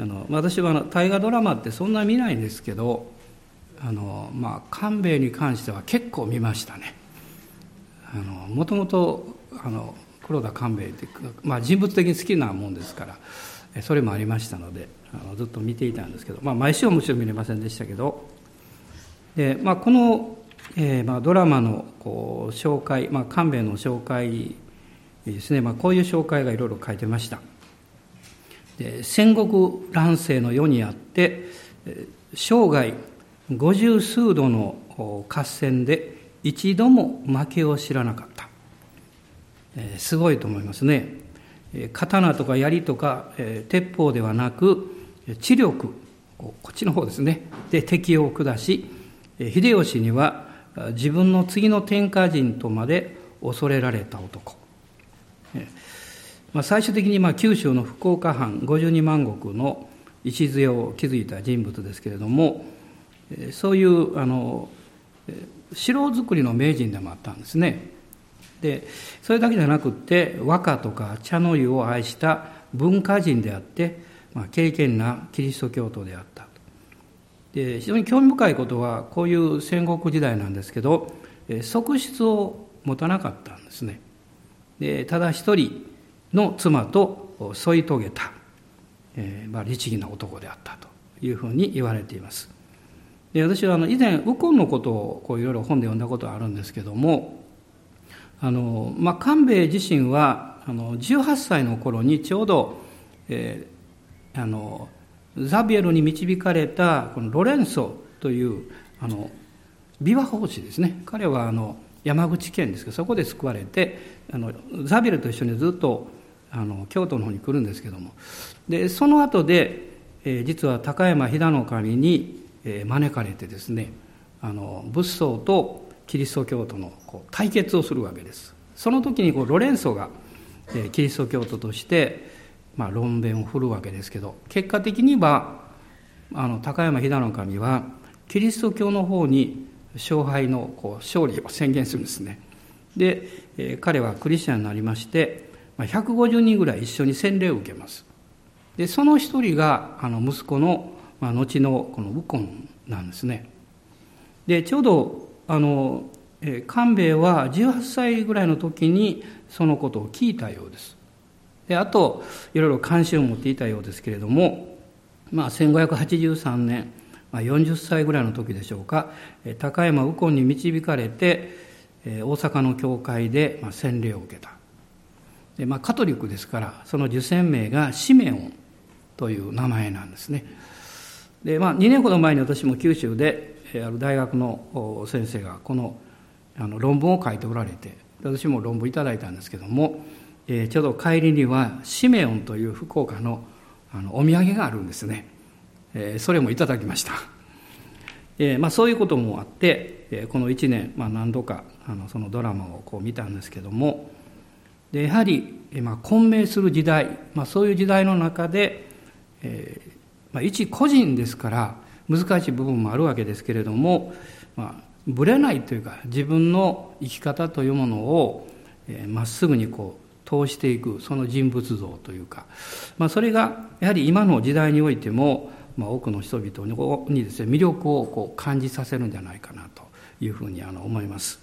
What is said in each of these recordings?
あの私はあの大河ドラマってそんな見ないんですけどあの、まあ、官兵衛に関しては結構見ましたね。もともと黒田官兵衛って、まあ、人物的に好きなもんですからそれもありましたのであのずっと見ていたんですけど、まあ、毎週はもちろん見れませんでしたけどで、まあ、この、えーまあ、ドラマのこう紹介、まあ、官兵衛の紹介ですね、まあ、こういう紹介がいろいろ書いてました。戦国乱世の世にあって生涯五十数度の合戦で一度も負けを知らなかった、すごいと思いますね。刀とか槍とか、鉄砲ではなく知力こっちの方ですね。で敵を下し秀吉には自分の次の天下人とまで恐れられた男、まあ、最終的にまあ九州の福岡藩52万石の礎を築いた人物ですけれどもそういうあの城作りの名人でもあったんですね。でそれだけじゃなくって和歌とか茶の湯を愛した文化人であって、まあ、敬虔なキリスト教徒であったで非常に興味深いことはこういう戦国時代なんですけど側室を持たなかったんですね。でただ一人の妻と添い遂げた、えーまあ、律儀な男であったというふうに言われています。で私はあの以前右近のことをこういろいろ本で読んだことがあるんですけどもあの、まあ、官兵衛自身はあの18歳の頃にちょうど、えー、あのザビエルに導かれたこのロレンソというあの琵琶法師ですね。彼はあの山口県ですけどそこで救われてあのザビエルと一緒にずっとあの京都の方に来るんですけども。でその後で、えー、実は高山飛騨の神に、えー、招かれてですねあの仏僧とキリスト教徒のこう対決をするわけです。その時にこうロレンソが、えー、キリスト教徒としてまあ、論弁を振るわけですけど結果的にはあの高山飛騨の神はキリスト教の方に勝敗のこう勝利を宣言するんですね。で、えー、彼はクリスチャンになりまして、150人ぐらい一緒に洗礼を受けます。でその一人があの息子の、まあ、後のこの右近なんですね。でちょうどあの官兵衛は18歳ぐらいの時にそのことを聞いたようです。であといろいろ関心を持っていたようですけれども、まあ、1583年、まあ、40歳ぐらいの時でしょうか高山右近に導かれて大阪の教会で洗礼を受けた。で、まあ、カトリックですからその受洗名がシメオンという名前なんですね。で、まあ、2年ほど前に私も九州である大学の先生がこのあの論文を書いておられて私も論文いただいたんですけどもえー、ちょうど帰りにはシメオンという福岡のあのお土産があるんですね、えー、それもいただきました、えーまあ、そういうこともあって、えー、この1年、まあ、何度かあのそのドラマをこう見たんですけどもでやはり、まあ、混迷する時代、まあ、そういう時代の中で、えーまあ、一個人ですから難しい部分もあるわけですけれども、まあ、ぶれないというか自分の生き方というものをま、えー、っすぐにこう通していくその人物像というか、まあ、それがやはり今の時代においても、まあ、多くの人々にですね魅力をこう感じさせるんじゃないかなというふうにあの思います。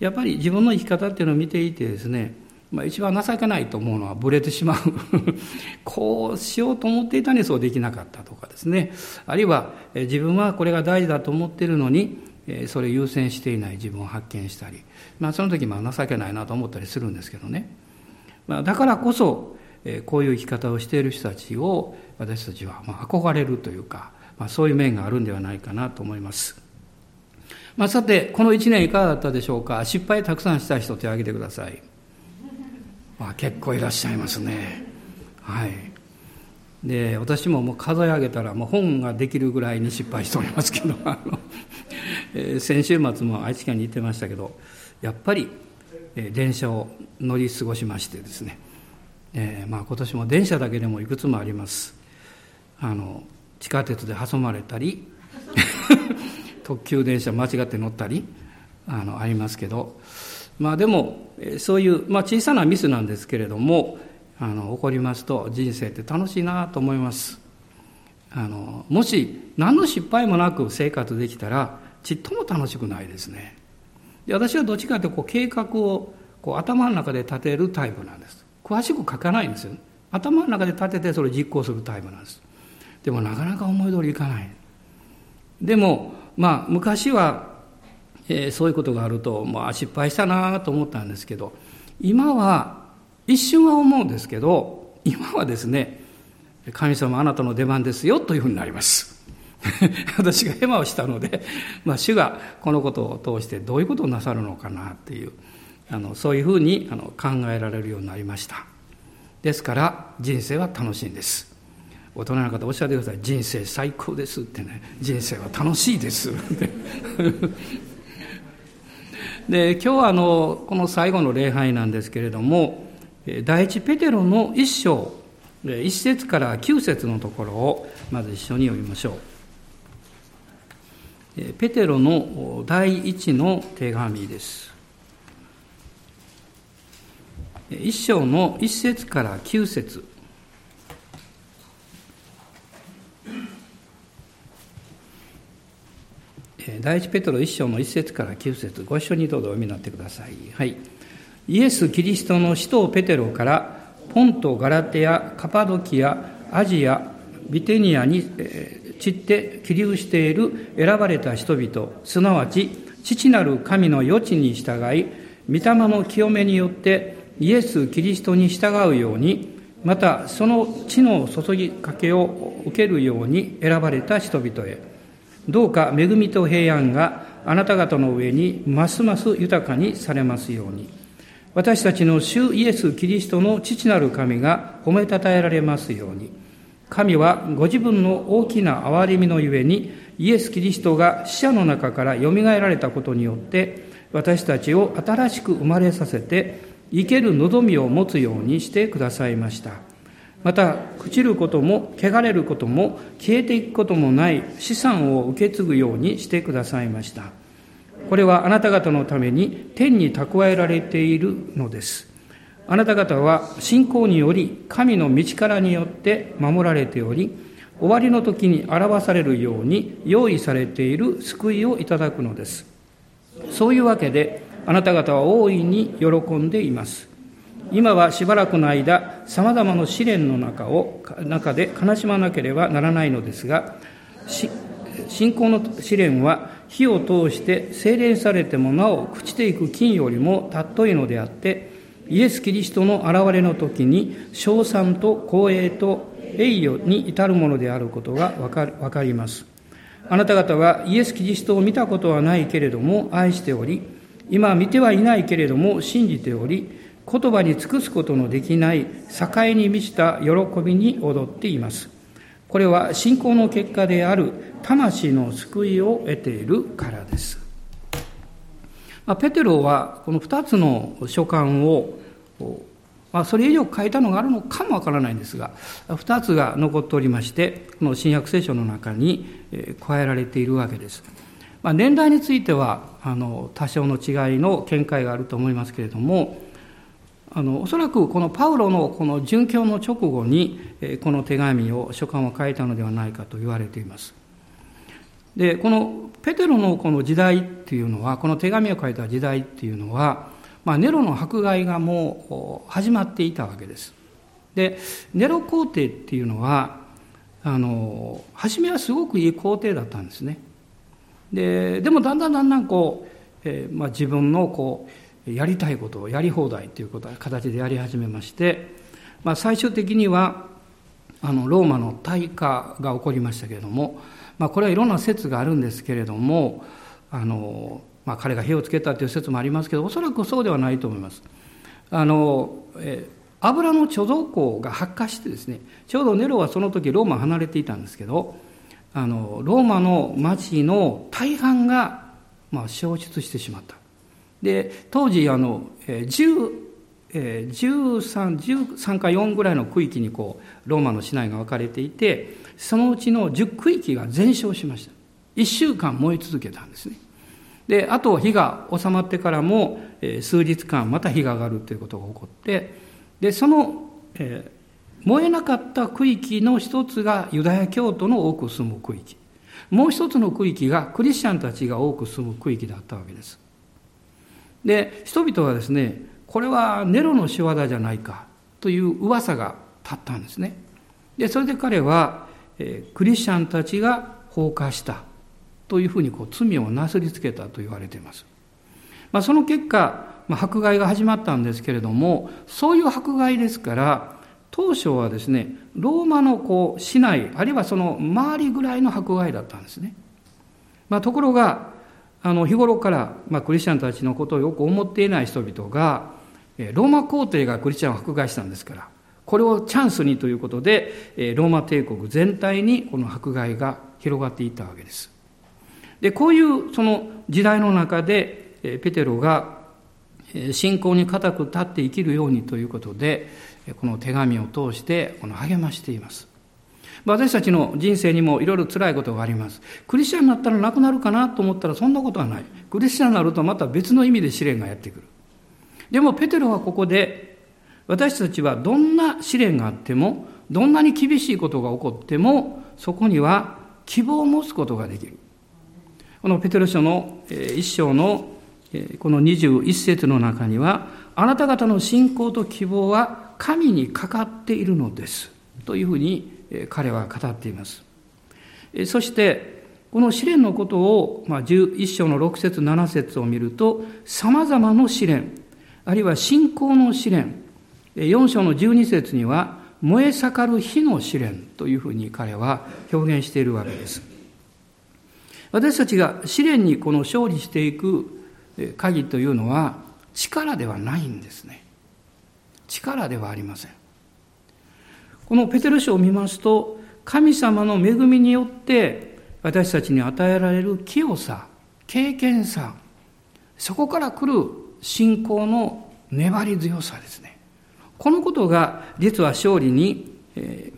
やっぱり自分の生き方っていうのを見ていてですね、まあ、一番情けないと思うのはブレてしまう。こうしようと思っていたにそうできなかったとかですね。あるいは自分はこれが大事だと思っているのにそれを優先していない自分を発見したり、まあ、その時まあ情けないなと思ったりするんですけどね。まあ、だからこそ、こういう生き方をしている人たちを私たちはまあ憧れるというか、まあ、そういう面があるんではないかなと思います。まあ、さて、この1年いかがだったでしょうか？失敗たくさんした人手を挙げてください。まあ、結構いらっしゃいますね。はい。で、私ももう数え上げたらもう本ができるぐらいに失敗しておりますけど、あの、え、先週末も愛知県に行ってましたけど、やっぱり電車を乗り過ごしましてですね、えー、まあ今年も電車だけでもいくつもありますあの地下鉄で挟まれたり 特急電車間違って乗ったりあのありますけどまあでもそういう、まあ、小さなミスなんですけれどもあの起こりますと人生って楽しいなと思います。あのもし何の失敗もなく生活できたらちっとも楽しくないですね。で私はどっちかというとこう計画をこう頭の中で立てるタイプなんです。詳しく書かないんですよ。頭の中で立ててそれを実行するタイプなんです。でもなかなか思い通りいかない。でもまあ昔は、えー、そういうことがあると、まあ、失敗したなと思ったんですけど今は一瞬は思うんですけど今はですね神様あなたの出番ですよというふうになります。私がヘマをしたので、まあ、主がこのことを通してどういうことをなさるのかなっていうあのそういうふうにあの考えられるようになりました。ですから人生は楽しいんです。大人の方おっしゃってください。人生最高ですってね。人生は楽しいです。っ てで今日はあのこの最後の礼拝なんですけれども第一ペテロの一章一節から九節のところをまず一緒に読みましょう。ペテロの第一の手紙です。一章の一節から九節。第一ペトロ一章の一節から九節ご一緒にどうぞお読みになってください。はい。イエス・キリストの使徒ペテロからポント・ガラテヤ、カパドキア、アジア、ビテニアに散って起立している選ばれた人々、すなわち父なる神の余地に従い、御霊の清めによってイエス・キリストに従うように、またその地の注ぎかけを受けるように選ばれた人々へ、どうか恵みと平安があなた方の上にますます豊かにされますように。私たちの主イエス・キリストの父なる神が褒めたたえられますように。神はご自分の大きな憐れみのゆえに、イエス・キリストが死者の中から蘇られたことによって、私たちを新しく生まれさせて、生ける望みを持つようにしてくださいました。また、朽ちることも、汚れることも、消えていくこともない資産を受け継ぐようにしてくださいました。これはあなた方のために天に蓄えられているのです。あなた方は信仰により神の道からによって守られており、終わりの時に表されるように用意されている救いをいただくのです。そういうわけで、あなた方は大いに喜んでいます。今はしばらくの間、様々な試練の中を、中で悲しまなければならないのですが、信仰の試練は火を通して精霊されてもなお朽ちていく金よりも尊いのであって、イエス・キリストの現れの時に、称賛と光栄と栄誉に至るものであることがわかかります。あなた方はイエス・キリストを見たことはないけれども愛しており、今見てはいないけれども信じており、言葉に尽くすことのできない境に満ちた喜びに踊っています。これは信仰の結果である魂の救いを得ているからです。まあ、ペテロはこの2つの書簡を、まあ、それ以上書いたのがあるのかもわからないんですが、2つが残っておりまして、この新約聖書の中に加えられているわけです。まあ、年代についてはあの多少の違いの見解があると思いますけれども、あのおそらくこのパウロのこの殉教の直後にこの手紙を書簡を書いたのではないかと言われています。でこのペテロのこの時代っていうのはこの手紙を書いた時代っていうのは、まあ、ネロの迫害がもう始まっていたわけです。でネロ皇帝っていうのはあの初めはすごくいい皇帝だったんですね。ででもだんだんだんだんこう、えーまあ、自分のこうやりたいことをやり放題ということ形でやり始めまして、まあ、最終的にはあのローマの大火が起こりましたけれども、まあ、これはいろんな説があるんですけれどもあの、まあ、彼が火をつけたという説もありますけどおそらくそうではないと思います。あのえ油の貯蔵庫が発火してですねちょうどネロはその時ローマ離れていたんですけどあのローマの町の大半が、まあ、消失してしまったで当時あの13、か4ぐらいの区域にこうローマの市内が分かれていてそのうちの10区域が全焼しました1週間燃え続けたんですねであと火が収まってからも、数日間また火が上がるということが起こってでその、え燃えなかった区域の一つがユダヤ教徒の多く住む区域。もう一つの区域がクリスチャンたちが多く住む区域だったわけです。で、人々はですね、これはネロの仕業じゃないかという噂が立ったんですね。で、それで彼は、えー、クリスチャンたちが放火したというふうにこう罪をなすりつけたと言われています。まあ、その結果、まあ、迫害が始まったんですけれども、そういう迫害ですから、当初はですね、ローマのこう市内、あるいはその周りぐらいの迫害だったんですね。まあ、ところが、あの日頃から、まあ、クリスチャンたちのことをよく思っていない人々が、ローマ皇帝がクリスチャンを迫害したんですから、これをチャンスにということで、ローマ帝国全体にこの迫害が広がっていったわけです。で、こういうその時代の中で、ペテロが信仰に固く立って生きるようにということで、この手紙を通してこの励ましています。私たちの人生にもいろいろ辛いことがあります。クリスチャンになったらなくなるかなと思ったらそんなことはない。クリスチャンになるとまた別の意味で試練がやってくる。でもペテロはここで私たちはどんな試練があっても、どんなに厳しいことが起こっても、そこには希望を持つことができる。このペテロ書の一章のこの21節の中には、あなた方の信仰と希望は神にかかっているのです。というふうに彼は語っています。そして、この試練のことを、まあ、11章の6節7節を見ると、様々な試練、あるいは信仰の試練、4章の12節には、燃え盛る火の試練というふうに彼は表現しているわけです。私たちが試練にこの勝利していく鍵というのは力ではないんですね。力ではありません。このペテル書を見ますと、神様の恵みによって私たちに与えられる清さ、経験さ、そこから来る信仰の粘り強さですね。このことが実は勝利に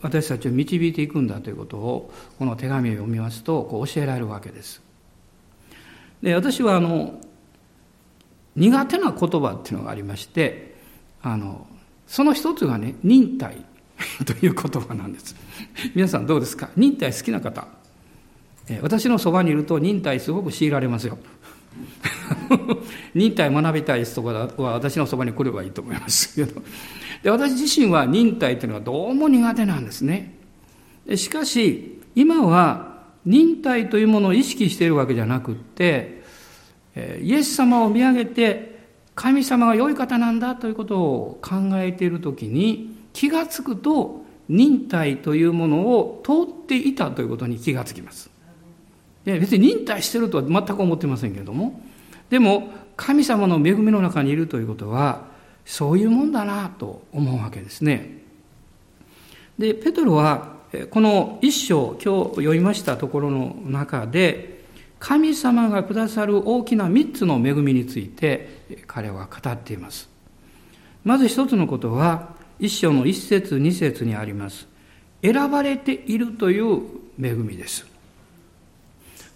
私たちを導いていくんだということをこの手紙を読みますとこう教えられるわけです。で私はあの苦手な言葉っていうのがありましてあのその一つがね忍耐 という言葉なんです。皆さんどうですか？忍耐好きな方。私のそばにいると忍耐すごく強いられますよ。忍耐学びたい人は私のそばに来ればいいと思います。けど。で私自身は忍耐というのはどうも苦手なんですね。しかし今は忍耐というものを意識しているわけじゃなくってイエス様を見上げて神様が良い方なんだということを考えているときに気がつくと忍耐というものを通っていたということに気がつきます。で別に忍耐してるとは全く思ってませんけれどもでも神様の恵みの中にいるということはそういうもんだなと思うわけですね。でペトロはこの一章今日読みましたところの中で神様がくださる大きな三つの恵みについて彼は語っています。まず一つのことは、一章の一節二節にあります。選ばれているという恵みです。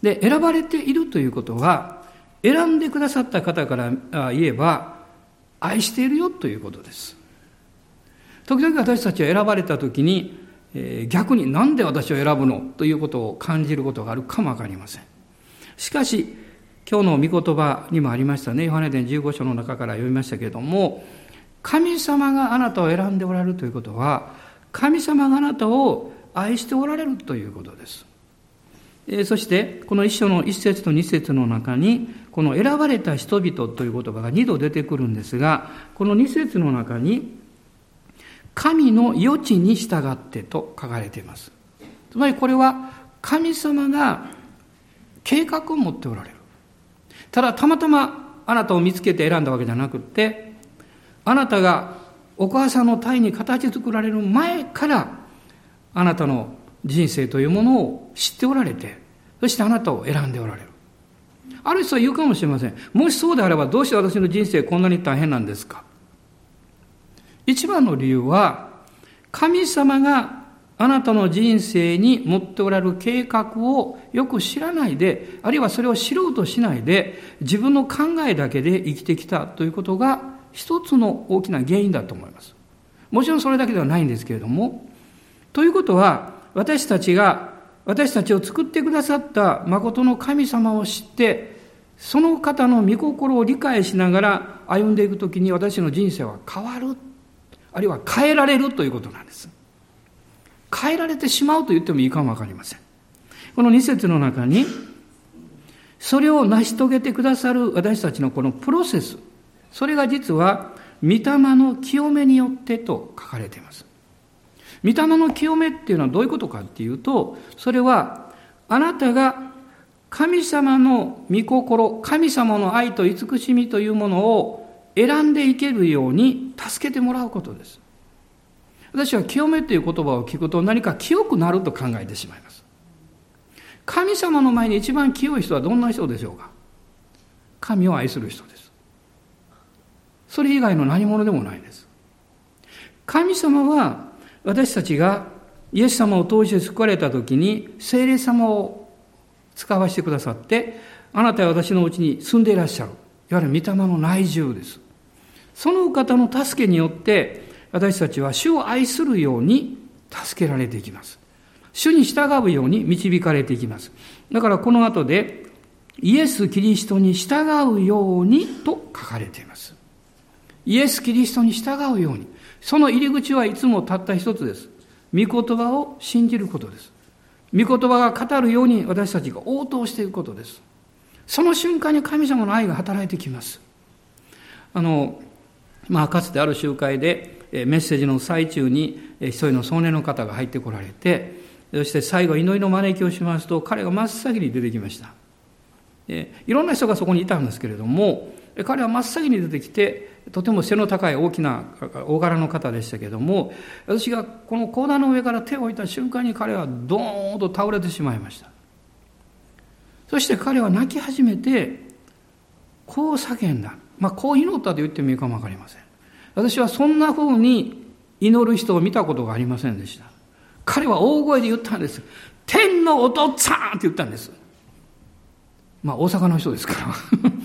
で、選ばれているということは、選んでくださった方から言えば、愛しているよということです。時々私たちは選ばれた時に、逆になんで私を選ぶのということを感じることがあるかもわかりません。しかし、今日の御言葉にもありましたね、ヨハネ伝15章の中から読みましたけれども、神様があなたを選んでおられるということは、神様があなたを愛しておられるということです。えそして、この一章の一節と二節の中に、この選ばれた人々という言葉が二度出てくるんですが、この二節の中に、神の余地に従ってと書かれています。つまりこれは、神様が計画を持っておられる。ただ、たまたまあなたを見つけて選んだわけじゃなくて、あなたがお母さんの体に形作られる前から、あなたの人生というものを知っておられて、そしてあなたを選んでおられる。ある人は言うかもしれません。もしそうであれば、どうして私の人生こんなに大変なんですか？一番の理由は、神様があなたの人生に持っておられる計画をよく知らないで、あるいはそれを知ろうとしないで、自分の考えだけで生きてきたということが一つの大きな原因だと思います。もちろんそれだけではないんですけれども、ということは、私たちが、私たちを作ってくださった誠の神様を知って、その方の御心を理解しながら歩んでいくときに私の人生は変わる、あるいは変えられるということなんです。変えられてしまうと言ってもいいかもわかりません。この二節の中に、それを成し遂げてくださる私たちのこのプロセス、それが実は、御霊の清めによってと書かれています。御霊の清めっていうのはどういうことかっていうと、それは、あなたが神様の御心、神様の愛と慈しみというものを選んでいけるように助けてもらうことです。私は清めという言葉を聞くと何か清くなると考えてしまいます。神様の前に一番清い人はどんな人でしょうか？神を愛する人です。それ以外の何者でもないです。神様は私たちがイエス様を通して救われた時に聖霊様を使わせてくださってあなたは私のうちに住んでいらっしゃる。いわゆる御霊の内住です。その方の助けによって私たちは主を愛するように助けられていきます。主に従うように導かれていきます。だからこの後で、イエス・キリストに従うようにと書かれています。イエス・キリストに従うように。その入り口はいつもたった一つです。御言葉を信じることです。御言葉が語るように私たちが応答していくことです。その瞬間に神様の愛が働いてきます。あの、まあ、かつてある集会で、メッセージの最中に一人の少年の方が入ってこられて、そして最後祈りの招きをしますと彼が真っ先に出てきましたいろんな人がそこにいたんですけれども彼は真っ先に出てきてとても背の高い大きな大柄の方でしたけれども私がこの講談の上から手を置いた瞬間に彼はドーンと倒れてしまいました。そして彼は泣き始めてこう叫んだ。まあこう祈ったと言ってもいいかも分かりません。私はそんなふうに祈る人を見たことがありませんでした。彼は大声で言ったんです。天のお父さんって言ったんです。まあ大阪の人ですから。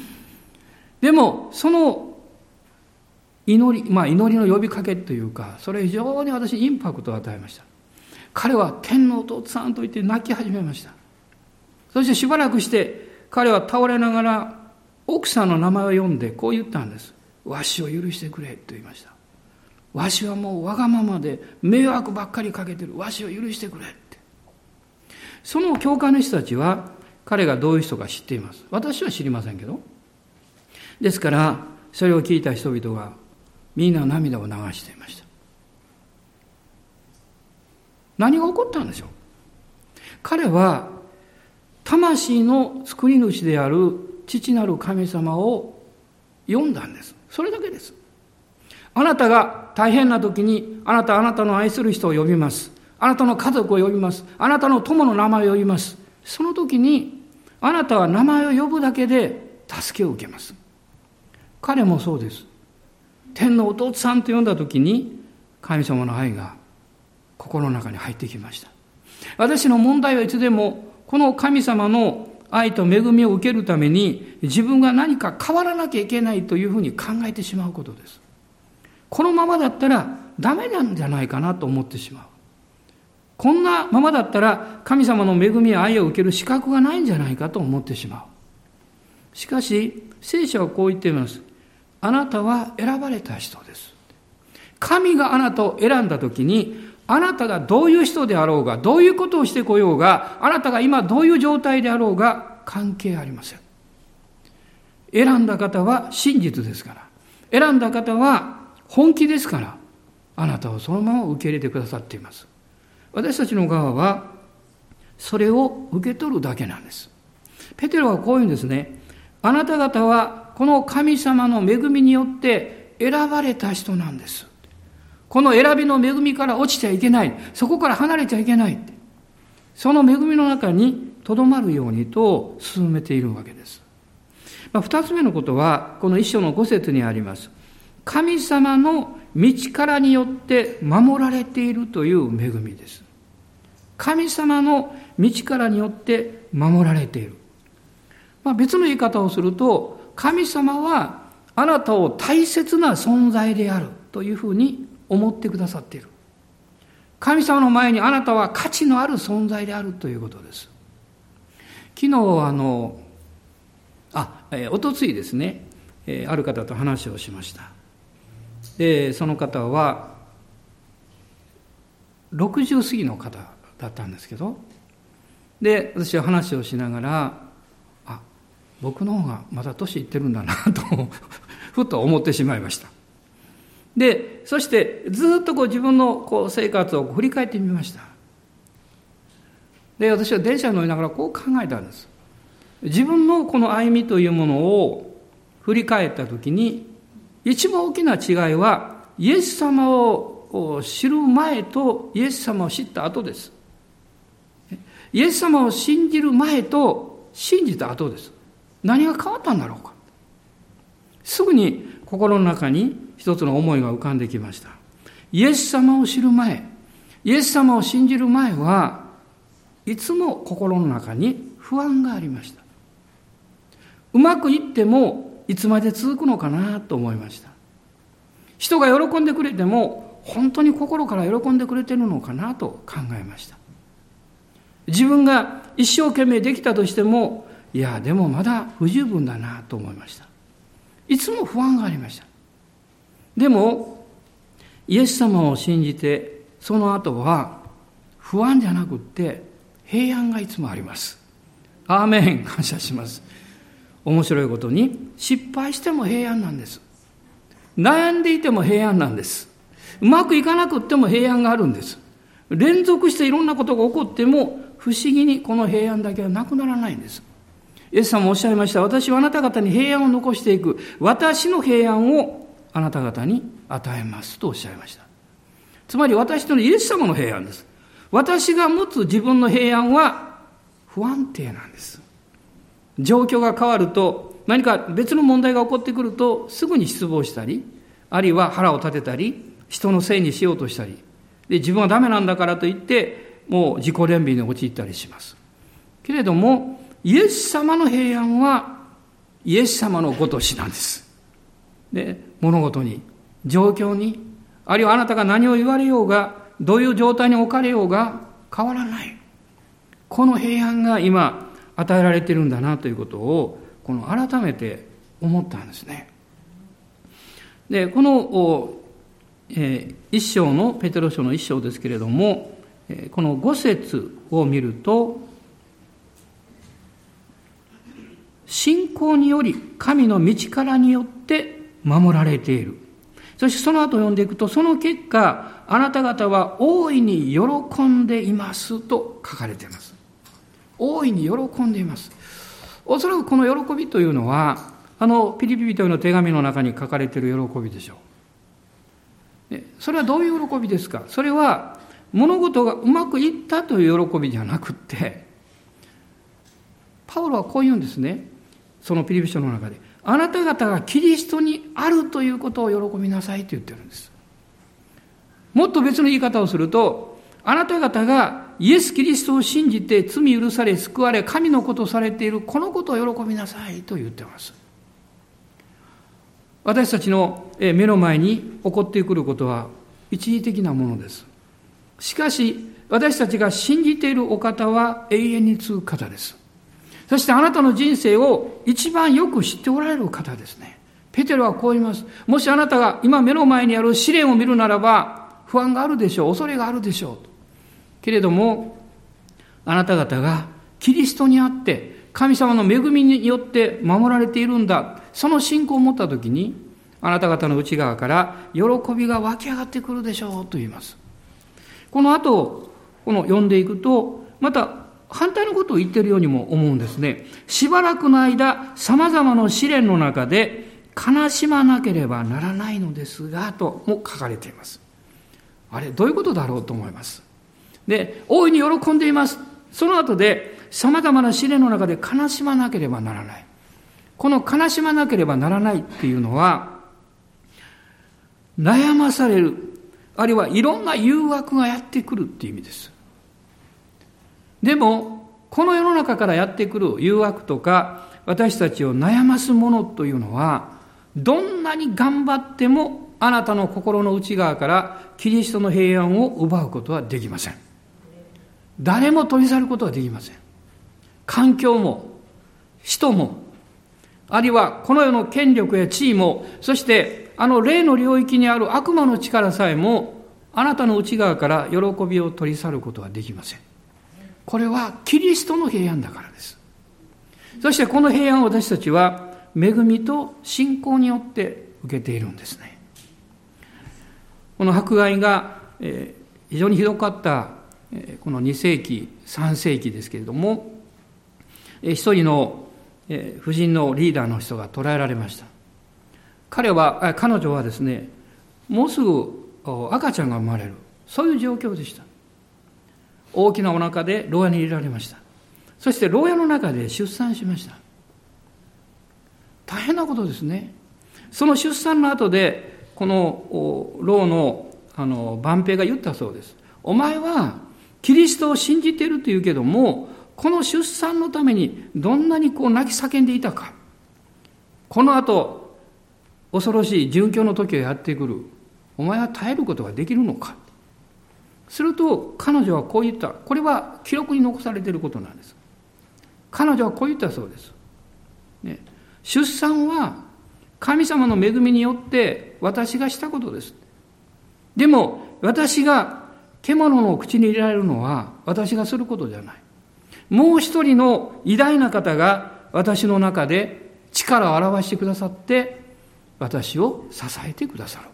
でも、その祈り、まあ祈りの呼びかけというか、それ非常に私インパクトを与えました。彼は天のお父さんと言って泣き始めました。そしてしばらくして彼は倒れながら奥さんの名前を呼んでこう言ったんです。わしを許してくれと言いました。わしはもうわがままで迷惑ばっかりかけてる。わしを許してくれって。その教会の人たちは彼がどういう人か知っています。私は知りませんけど。ですから、それを聞いた人々がみんな涙を流していました。何が起こったんでしょう？彼は魂の作り主である父なる神様を読んだんです。それだけです。あなたが大変な時に、あなたあなたの愛する人を呼びます。あなたの家族を呼びます。あなたの友の名前を呼びます。その時に、あなたは名前を呼ぶだけで助けを受けます。彼もそうです。天の弟さんと呼んだ時に、神様の愛が心の中に入ってきました。私の問題はいつでも、この神様の愛と恵みを受けるために、自分が何か変わらなきゃいけないというふうに考えてしまうことです。このままだったらダメなんじゃないかなと思ってしまう。こんなままだったら神様の恵みや愛を受ける資格がないんじゃないかと思ってしまう。しかし、聖書はこう言っています。あなたは選ばれた人です。神があなたを選んだ時に、あなたがどういう人であろうが、どういうことをしてこようが、あなたが今どういう状態であろうが、関係ありません。選んだ方は真実ですから。選んだ方は本気ですから、あなたをそのまま受け入れてくださっています。私たちの側は、それを受け取るだけなんです。ペテロはこういうんですね。あなた方は、この神様の恵みによって選ばれた人なんです。この選びの恵みから落ちちゃいけない。そこから離れちゃいけない。その恵みの中にとどまるようにと進めているわけです。まあ、二つ目のことは、この一章の五節にあります。神様の道からによって守られているという恵みです。神様の道からによって守られている。まあ、別の言い方をすると、神様はあなたを大切な存在であるというふうに思ってくださっている。神様の前にあなたは価値のある存在であるということです。昨日、あの、あ、えー、おとついですね、えー、ある方と話をしました。で、その方は、60過ぎの方だったんですけど、で、私は話をしながら、僕の方がまだ年いってるんだなと ふと思ってしまいました。で、そしてずっとこう自分のこう生活を振り返ってみました。で、私は電車に乗りながらこう考えたんです。自分のこの歩みというものを振り返ったときに、一番大きな違いは、イエス様を知る前とイエス様を知った後です。イエス様を信じる前と信じた後です。何が変わったんだろうか。すぐに心の中に一つの思いが浮かんできました。イエス様を知る前、イエス様を信じる前は、いつも心の中に不安がありました。うまくいっても、いつまで続くのかなと思いました。人が喜んでくれても、本当に心から喜んでくれてるのかなと考えました。自分が一生懸命できたとしても、いや、でもまだ不十分だなと思いました。いつも不安がありました。でも、イエス様を信じて、その後は、不安じゃなくって、平安がいつもあります。アーメン、感謝します。面白いことに、失敗しても平安なんです。悩んでいても平安なんです。うまくいかなくっても平安があるんです。連続していろんなことが起こっても、不思議にこの平安だけはなくならないんです。イエス様もおっしゃいました。私はあなた方に平安を残していく。私の平安をあなた方に与えますとおっしゃいました。つまり私とのイエス様の平安です。私が持つ自分の平安は不安定なんです。状況が変わると、何か別の問題が起こってくると、すぐに失望したり、あるいは腹を立てたり、人のせいにしようとしたり、で自分はダメなんだからと言って、もう自己憐憫に陥ったりします。けれども、イエス様の平安は、イエス様のごとしなんです。で、物事に、状況に、あるいはあなたが何を言われようが、どういう状態に置かれようが変わらない。この平安が今与えられているんだなということを、この改めて思ったんですね。で、この、えー、一章の、ペテロ書の一章ですけれども、この五節を見ると、信仰により神の道からによって守られている。そしてその後読んでいくと、その結果、あなた方は大いに喜んでいますと書かれています。大いに喜んでいます。おそらくこの喜びというのは、あのピリピリというの手紙の中に書かれている喜びでしょう。それはどういう喜びですか？それは物事がうまくいったという喜びじゃなくって、パウロはこう言うんですね。そのピリピ書の中で。あなた方がキリストにあるということを喜びなさいと言ってるんです。もっと別の言い方をすると、あなた方がイエス・キリストを信じて罪許され救われ神のことされているこのことを喜びなさいと言ってます。私たちの目の前に起こってくることは一時的なものです。しかし私たちが信じているお方は永遠に続く方です。そしてあなたの人生を一番よく知っておられる方ですね。ペテロはこう言います。もしあなたが今目の前にある試練を見るならば、不安があるでしょう。恐れがあるでしょう。けれども、あなた方がキリストにあって、神様の恵みによって守られているんだ。その信仰を持ったときに、あなた方の内側から喜びが湧き上がってくるでしょうと言います。この後、この読んでいくと、また反対のことを言ってるようにも思うんですね。しばらくの間、様々な試練の中で悲しまなければならないのですが、とも書かれています。あれ、どういうことだろうと思います。で、大いに喜んでいます。その後で、様々な試練の中で悲しまなければならない。この悲しまなければならないっていうのは、悩まされる、あるいはいろんな誘惑がやってくるっていう意味です。でも、この世の中からやってくる誘惑とか、私たちを悩ますものというのは、どんなに頑張ってもあなたの心の内側からキリストの平安を奪うことはできません。誰も取り去ることはできません。環境も、人も、あるいはこの世の権力や地位も、そしてあの霊の領域にある悪魔の力さえも、あなたの内側から喜びを取り去ることはできません。これはキリストの平安だからです。そしてこの平安を私たちは恵みと信仰によって受けているんですね。この迫害が、え非常にひどかった、えこの2世紀3世紀ですけれども、え一人の、え婦人のリーダーの人が捕らえられました彼は彼女はですねもうすぐ赤ちゃんが生まれるそういう状況でした大きなお腹で牢屋に入れられましたそして牢屋の中で出産しました大変なことですねその出産の後でこの老のあの万平が言ったそうです。お前はキリストを信じていると言うけども、この出産のためにどんなにこう泣き叫んでいたか。この後、恐ろしい殉教の時がやってくる。お前は耐えることができるのか。すると彼女はこう言った。これは記録に残されていることなんです。彼女はこう言ったそうです。ね、出産は神様の恵みによって私がしたことです。でも、私が獣の口に入れられるのは私がすることじゃない。もう一人の偉大な方が私の中で力を表してくださって、私を支えてくださる。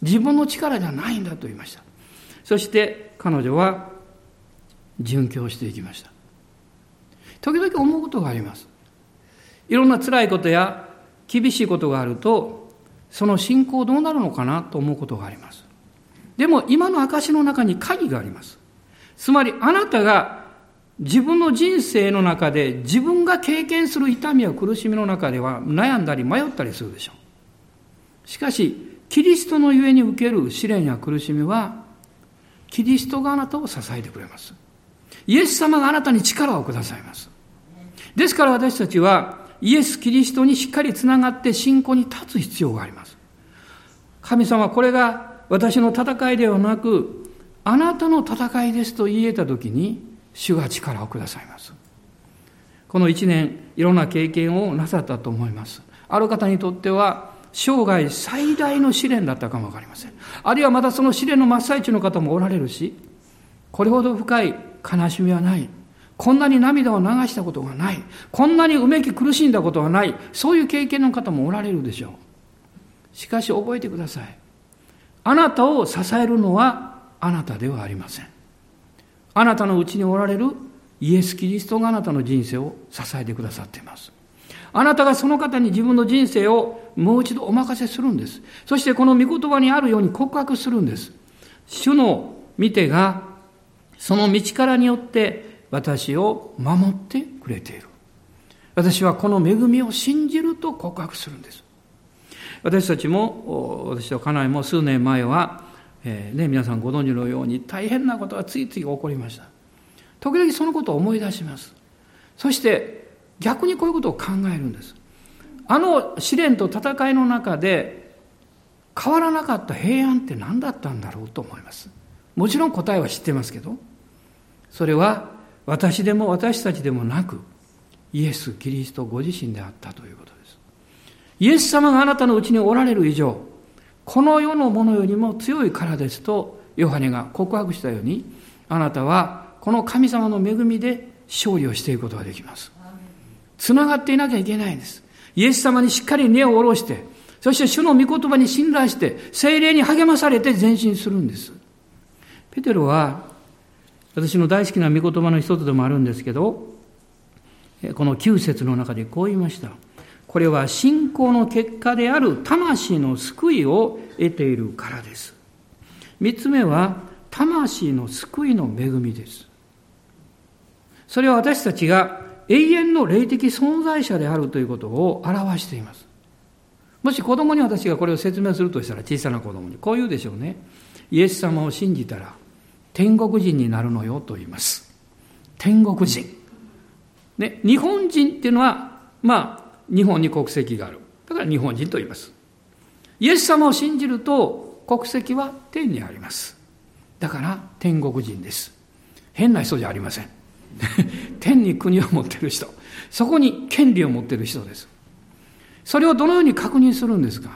自分の力じゃないんだと言いました。そして彼女は殉教していきました。時々思うことがあります。いろんな辛いことや厳しいことがあると、その信仰どうなるのかなと思うことがあります。でも今の証の中に鍵があります。つまりあなたが自分の人生の中で自分が経験する痛みや苦しみの中では悩んだり迷ったりするでしょう。しかし、キリストのゆえに受ける試練や苦しみは、キリストがあなたを支えてくれます。イエス様があなたに力をくださいます。ですから私たちは、イエス・キリストにしっかりつながって信仰に立つ必要があります。神様、これが私の戦いではなく、あなたの戦いですと言えたときに、主が力をくださいます。この一年、いろんな経験をなさったと思います。ある方にとっては、生涯最大の試練だったかもわかりません。あるいはまたその試練の真っ最中の方もおられるし、これほど深い悲しみはない。こんなに涙を流したことがない。こんなにうめき苦しんだことがない。そういう経験の方もおられるでしょう。しかし覚えてください。あなたを支えるのはあなたではありません。あなたのうちにおられるイエス・キリストがあなたの人生を支えてくださっています。あなたがその方に自分の人生をもう一度お任せするんです。そしてこの御言葉にあるように告白するんです。主の見てがその道からによって私を守ってくれている。私はこの恵みを信じると告白するんです。私たちも、私と家内も数年前は、えー、ね、皆さんご存知のように大変なことがついつい起こりました。時々そのことを思い出します。そして逆にこういうことを考えるんです。あの試練と戦いの中で変わらなかった平安って何だったんだろうと思います。もちろん答えは知ってますけど、それは私でも私たちでもなく、イエス・キリストご自身であったということです。イエス様があなたのうちにおられる以上、この世のものよりも強いからですと、ヨハネが告白したように、あなたはこの神様の恵みで勝利をしていくことができます。つながっていなきゃいけないんです。イエス様にしっかり根を下ろして、そして主の御言葉に信頼して、精霊に励まされて前進するんです。ペテロは私の大好きな御言葉の一つでもあるんですけど、この9節の中でこう言いました。これは信仰の結果である魂の救いを得ているからです。三つ目は、魂の救いの恵みです。それは私たちが永遠の霊的存在者であるということを表しています。もし子供に私がこれを説明するとしたら小さな子供にこう言うでしょうね。イエス様を信じたら天国人になるのよと言います。天国人。ね、日本人っていうのは、まあ、日本に国籍がある。だから日本人と言います。イエス様を信じると国籍は天にあります。だから天国人です。変な人じゃありません。天に国を持ってる人。そこに権利を持ってる人です。それをどのように確認するんですか？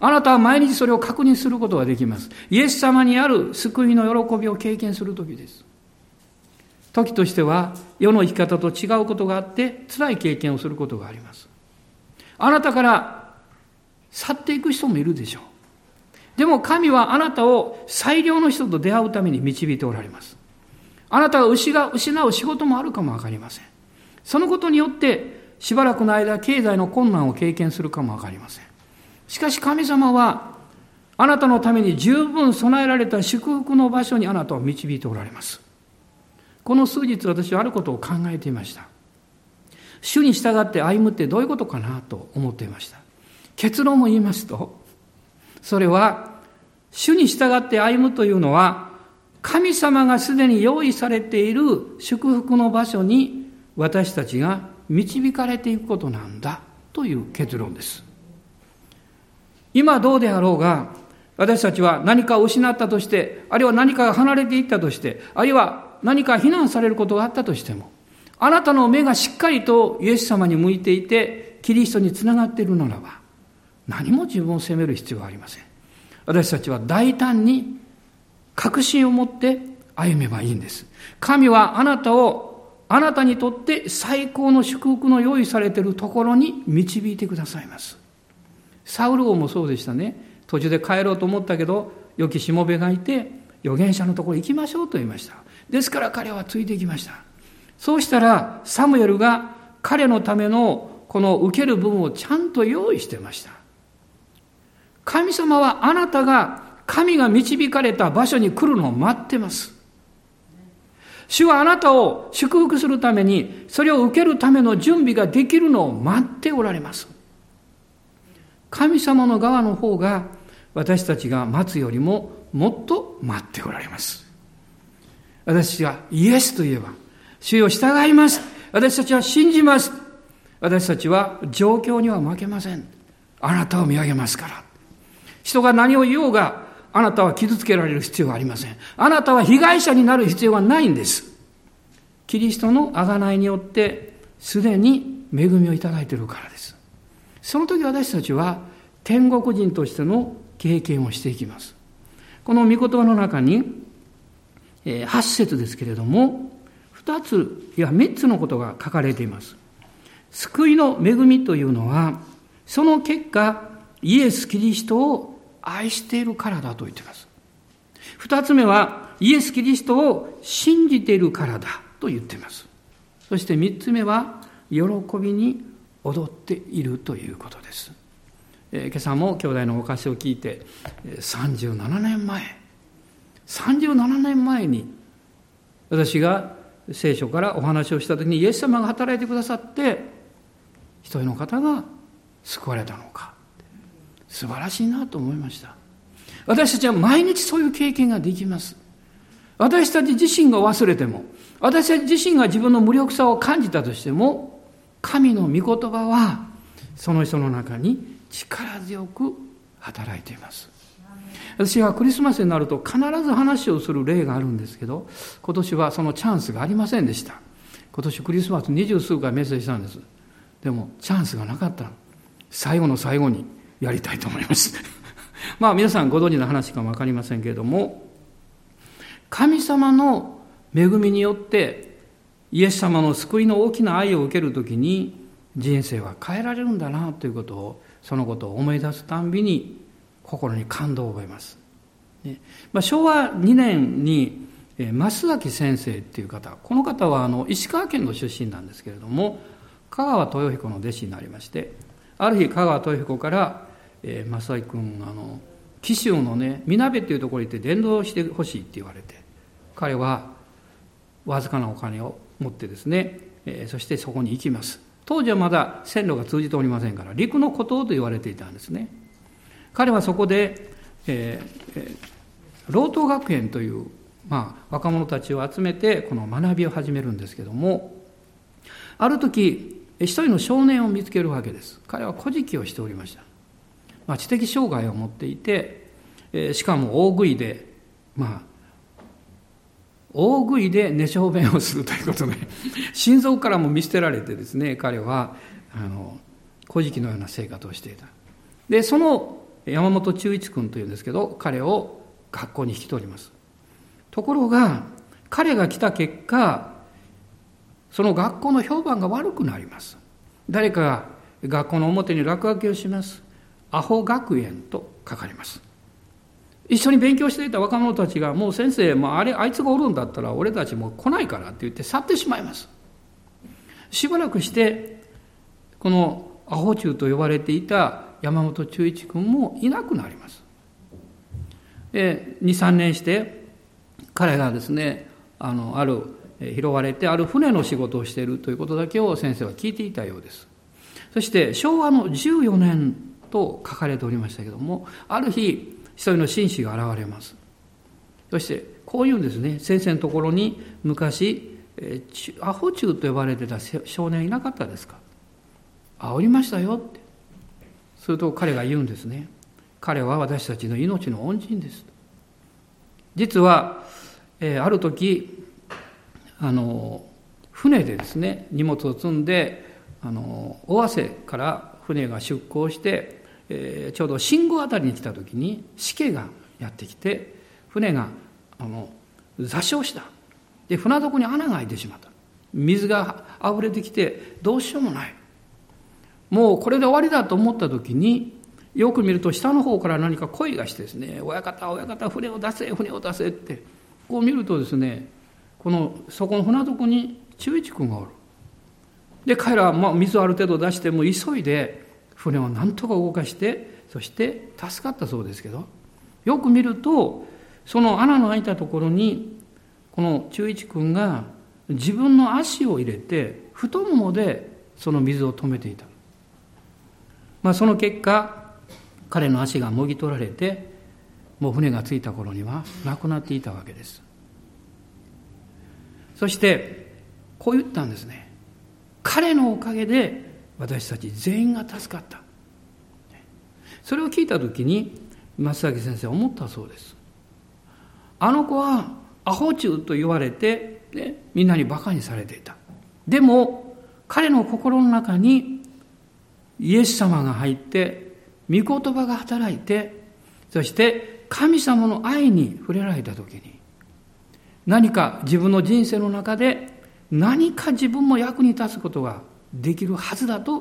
あなたは毎日それを確認することができます。イエス様にある救いの喜びを経験するときです。時としては世の生き方と違うことがあって辛い経験をすることがあります。あなたから去っていく人もいるでしょう。でも神はあなたを最良の人と出会うために導いておられます。あなたが失う仕事もあるかもわかりません。そのことによってしばらくの間経済の困難を経験するかもわかりません。しかし神様はあなたのために十分備えられた祝福の場所にあなたを導いておられます。この数日私はあることを考えていました。主に従って歩むってどういうことかなと思っていました。結論を言いますと、それは、主に従って歩むというのは、神様がすでに用意されている祝福の場所に私たちが導かれていくことなんだという結論です。今どうであろうが、私たちは何かを失ったとして、あるいは何かが離れていったとして、あるいは何か非難されることがあったとしても、あなたの目がしっかりとイエス様に向いていて、キリストにつながっているならば、何も自分を責める必要はありません。私たちは大胆に確信を持って歩めばいいんです。神はあなたを、あなたにとって最高の祝福の用意されているところに導いてくださいます。サウル王もそうでしたね。途中で帰ろうと思ったけど、良きしもべがいて、預言者のところ行きましょうと言いました。ですから彼はついていきました。そうしたら、サムエルが彼のためのこの受ける部分をちゃんと用意してました。神様はあなたが神が導かれた場所に来るのを待ってます。主はあなたを祝福するために、それを受けるための準備ができるのを待っておられます。神様の側の方が私たちが待つよりももっと待っておられます。私がイエスと言えば、主よ従います。私たちは信じます。私たちは状況には負けません。あなたを見上げますから。人が何を言おうが、あなたは傷つけられる必要はありません。あなたは被害者になる必要はないんです。キリストの贖いによって、すでに恵みをいただいているからです。その時私たちは天国人としての経験をしていきます。この御言葉の中に、8節ですけれども、2つ、いや3つのことが書かれています。救いの恵みというのは、その結果、イエス・キリストを愛しているからだと言っています。二つ目は、イエス・キリストを信じているからだと言っています。そして三つ目は、喜びに踊っているということです。えー、今朝も兄弟のお菓子を聞いて、37年前、37年前に私が聖書からお話をした時にイエス様が働いてくださって一人の方が救われたのか素晴らしいなと思いました。私たちは毎日そういう経験ができます。私たち自身が忘れても私たち自身が自分の無力さを感じたとしても神の御言葉はその人の中に力強く働いています。私はクリスマスになると必ず話をする例があるんですけど今年はそのチャンスがありませんでした。今年クリスマス二十数回メッセージしたんです。でもチャンスがなかった最後の最後にやりたいと思います。まあ皆さんご存知の話かもわかりませんけれども、神様の恵みによってイエス様の救いの大きな愛を受けるときに人生は変えられるんだなということを、そのことを思い出すたんびに心に感動を覚えます。ねまあ、昭和2年に増崎先生っていう方、この方はあの石川県の出身なんですけれども、香川豊彦の弟子になりまして、ある日香川豊彦からえー、正井君あの紀州のねみなべっていうところに行って伝道してほしいって言われて彼はわずかなお金を持ってですね、えー、そしてそこに行きます。当時はまだ線路が通じておりませんから陸の孤島と言われていたんですね。彼はそこで、えーえー、老東学園という、まあ、若者たちを集めてこの学びを始めるんですけどもある時一人の少年を見つけるわけです。彼は古事記をしておりました。まあ、知的障害を持っていて、えー、しかも大食いで、まあ、大食いで寝小便をするということで、心臓からも見捨てられてですね、彼は、あの、古事記のような生活をしていた。で、その山本忠一君というんですけど、彼を学校に引き取ります。ところが、彼が来た結果、その学校の評判が悪くなります。誰かが学校の表に落書きをします。アホ学園と書かれます。一緒に勉強していた若者たちが、もう先生、もうあれ、あいつがおるんだったら俺たちも来ないからって言って去ってしまいます。しばらくして、このアホ中と呼ばれていた山本忠一君もいなくなります。2、3年して、彼がですね、あの、ある、拾われて、ある船の仕事をしているということだけを先生は聞いていたようです。そして、昭和の14年と書かれておりましたけども、ある日、一人の紳士が現れます。そして、こういうんですね、先生のところに昔、アホ中と呼ばれてた少年いなかったですか？あ、おりましたよって。すると彼が言うんですね。彼は私たちの命の恩人です。実は、えー、ある時、あの、船でですね、荷物を積んで、あの、尾鷲から船が出港して、えー、ちょうど信号あたりに来た時に、しけがやってきて、船が、あの、座礁した。で、船底に穴が開いてしまった。水が溢れてきて、どうしようもない。もうこれで終わりだと思った時に、よく見ると下の方から何か声がしてですね、親方、親方、船を出せ、船を出せって、こう見るとですね、この、そこの船底に中一君がおる。で、彼らは、まあ、水をある程度出しても急いで船をなんとか動かして、そして助かったそうですけど、よく見ると、その穴の開いたところに、この中一君が自分の足を入れて、太ももでその水を止めていた。まあ、その結果、彼の足がもぎ取られて、もう船が着いた頃には亡くなっていたわけです。そして、こう言ったんですね。彼のおかげで私たち全員が助かった。それを聞いたときに、松崎先生は思ったそうです。あの子はアホ中と言われて、ね、みんなに馬鹿にされていた。でも、彼の心の中にイエス様が入って、御言葉が働いて、そして神様の愛に触れられた時に、何か自分の人生の中で何か自分も役に立つことができるはずだと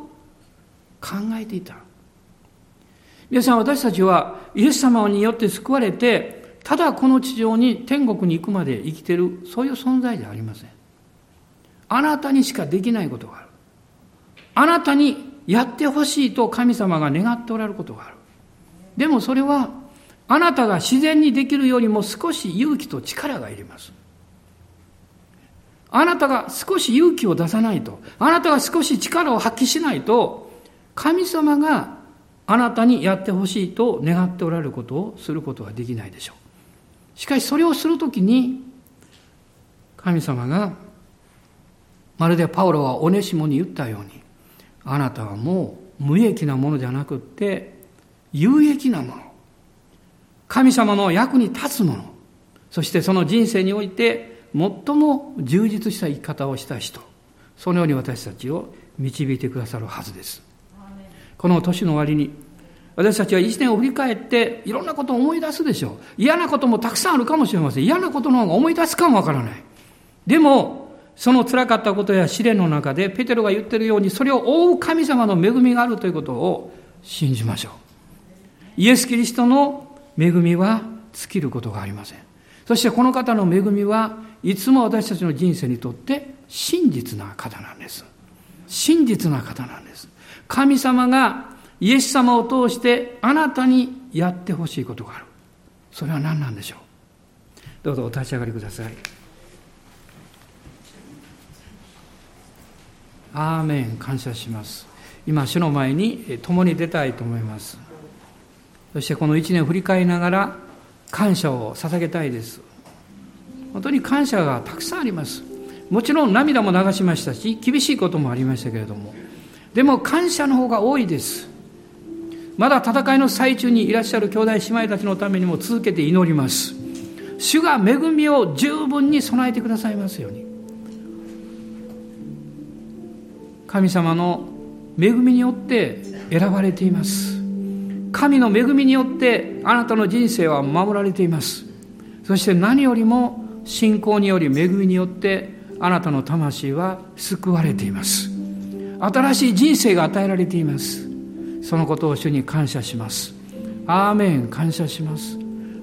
考えていた。皆さん私たちはイエス様によって救われて、ただこの地上に天国に行くまで生きてる、そういう存在じゃありません。あなたにしかできないことがある。あなたにやってほしいと神様が願っておられることがある。でもそれは、あなたが自然にできるよりも少し勇気と力がいります。あなたが少し勇気を出さないと、あなたが少し力を発揮しないと、神様があなたにやってほしいと願っておられることをすることはできないでしょう。しかしそれをするときに、神様が、まるでパウロはオネシモに言ったように、あなたはもう無益なものじゃなくって、有益なもの。神様の役に立つもの。そしてその人生において最も充実した生き方をした人。そのように私たちを導いてくださるはずです。この年の終わりに私たちは一年を振り返っていろんなことを思い出すでしょう。嫌なこともたくさんあるかもしれません。嫌なことの方が思い出すかもわからない。でもその辛かったことや試練の中でペテロが言ってるようにそれを覆う神様の恵みがあるということを信じましょう。イエス・キリストの恵みは尽きることがありません。そしてこの方の恵みはいつも私たちの人生にとって真実な方なんです。真実な方なんです。神様がイエス様を通してあなたにやってほしいことがある。それは何なんでしょう？どうぞお立ち上がりください。アーメン感謝します。今、主の前に共に出たいと思います。そしてこの一年を振り返りながら感謝を捧げたいです。本当に感謝がたくさんあります。もちろん涙も流しましたし、厳しいこともありましたけれども、でも感謝の方が多いです。まだ戦いの最中にいらっしゃる兄弟姉妹たちのためにも続けて祈ります。主が恵みを十分に備えてくださいますように。神様の恵みによって選ばれています。神の恵みによってあなたの人生は守られています。そして何よりも信仰により恵みによってあなたの魂は救われています。新しい人生が与えられています。そのことを主に感謝します。アーメン、感謝します。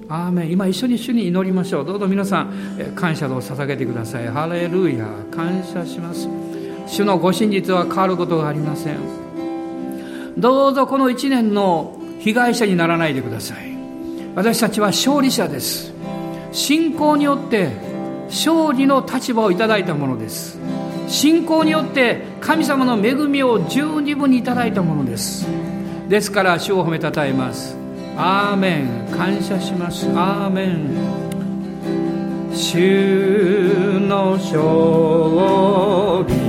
アーメン。今一緒に主に祈りましょう。どうぞ皆さん、感謝を捧げてください。ハレルヤ、感謝します。主のご真実は変わることがありません。どうぞこの一年の被害者にならないでください。私たちは勝利者です。信仰によって勝利の立場をいただいたものです。信仰によって神様の恵みを十二分にいただいたものです。ですから主を褒めたたえますアーメン感謝しますアーメン主の勝利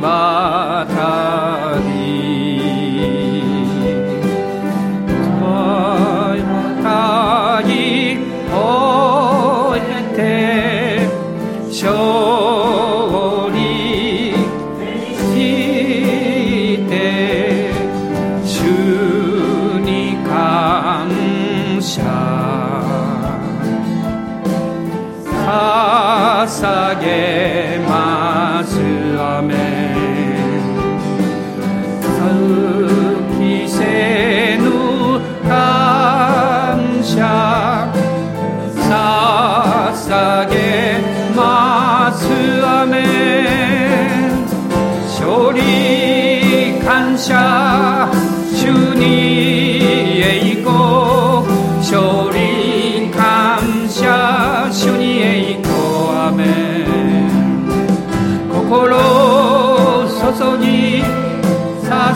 道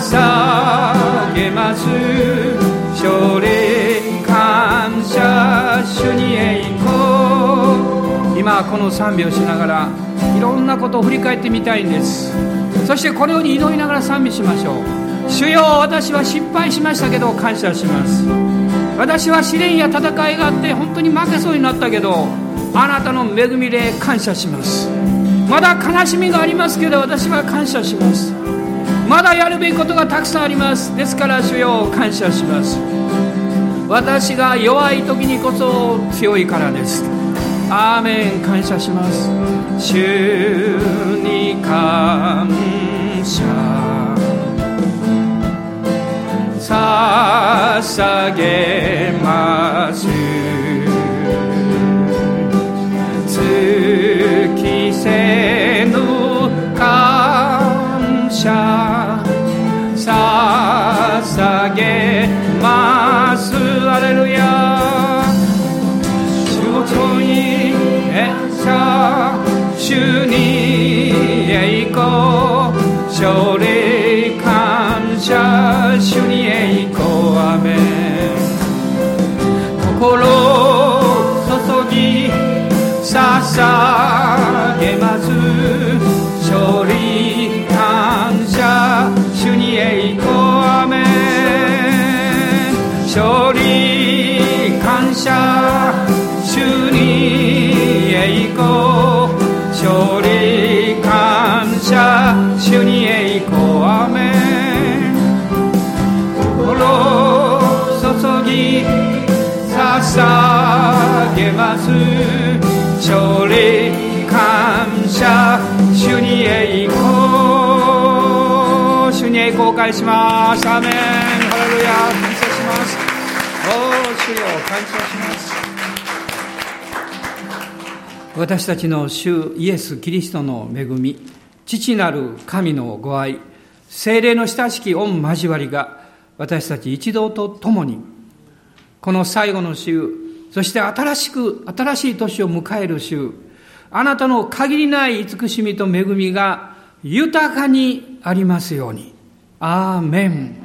捧げます。勝利感謝主に栄光。今この賛美をしながらいろんなことを振り返ってみたいんです。そしてこのように祈りながら賛美しましょう。主よ私は失敗しましたけど感謝します。私は試練や戦いがあって本当に負けそうになったけどあなたの恵みで感謝します。まだ悲しみがありますけど私は感謝します。まだやるべきことがたくさんあります。ですから主よ感謝します。私が弱い時にこそ強いからです。アーメン感謝します。主に感謝。捧げます。きせぬ感謝捧げます。アレルヤ主とにえさ主に栄光勝利主に栄光アメ心を注ぎ捧げます。勝利感謝主に栄光アメ勝利感謝。捧げます。勝利感謝主に栄光。主に栄光を返します。アメンハレルヤ感謝します。お主よ感謝します。私たちの主イエス・キリストの恵み父なる神のご愛精霊の親しき御交わりが私たち一同と共にこの最後の週そして新しく、新しい年を迎える週、あなたの限りない慈しみと恵みが豊かにありますように。アーメン。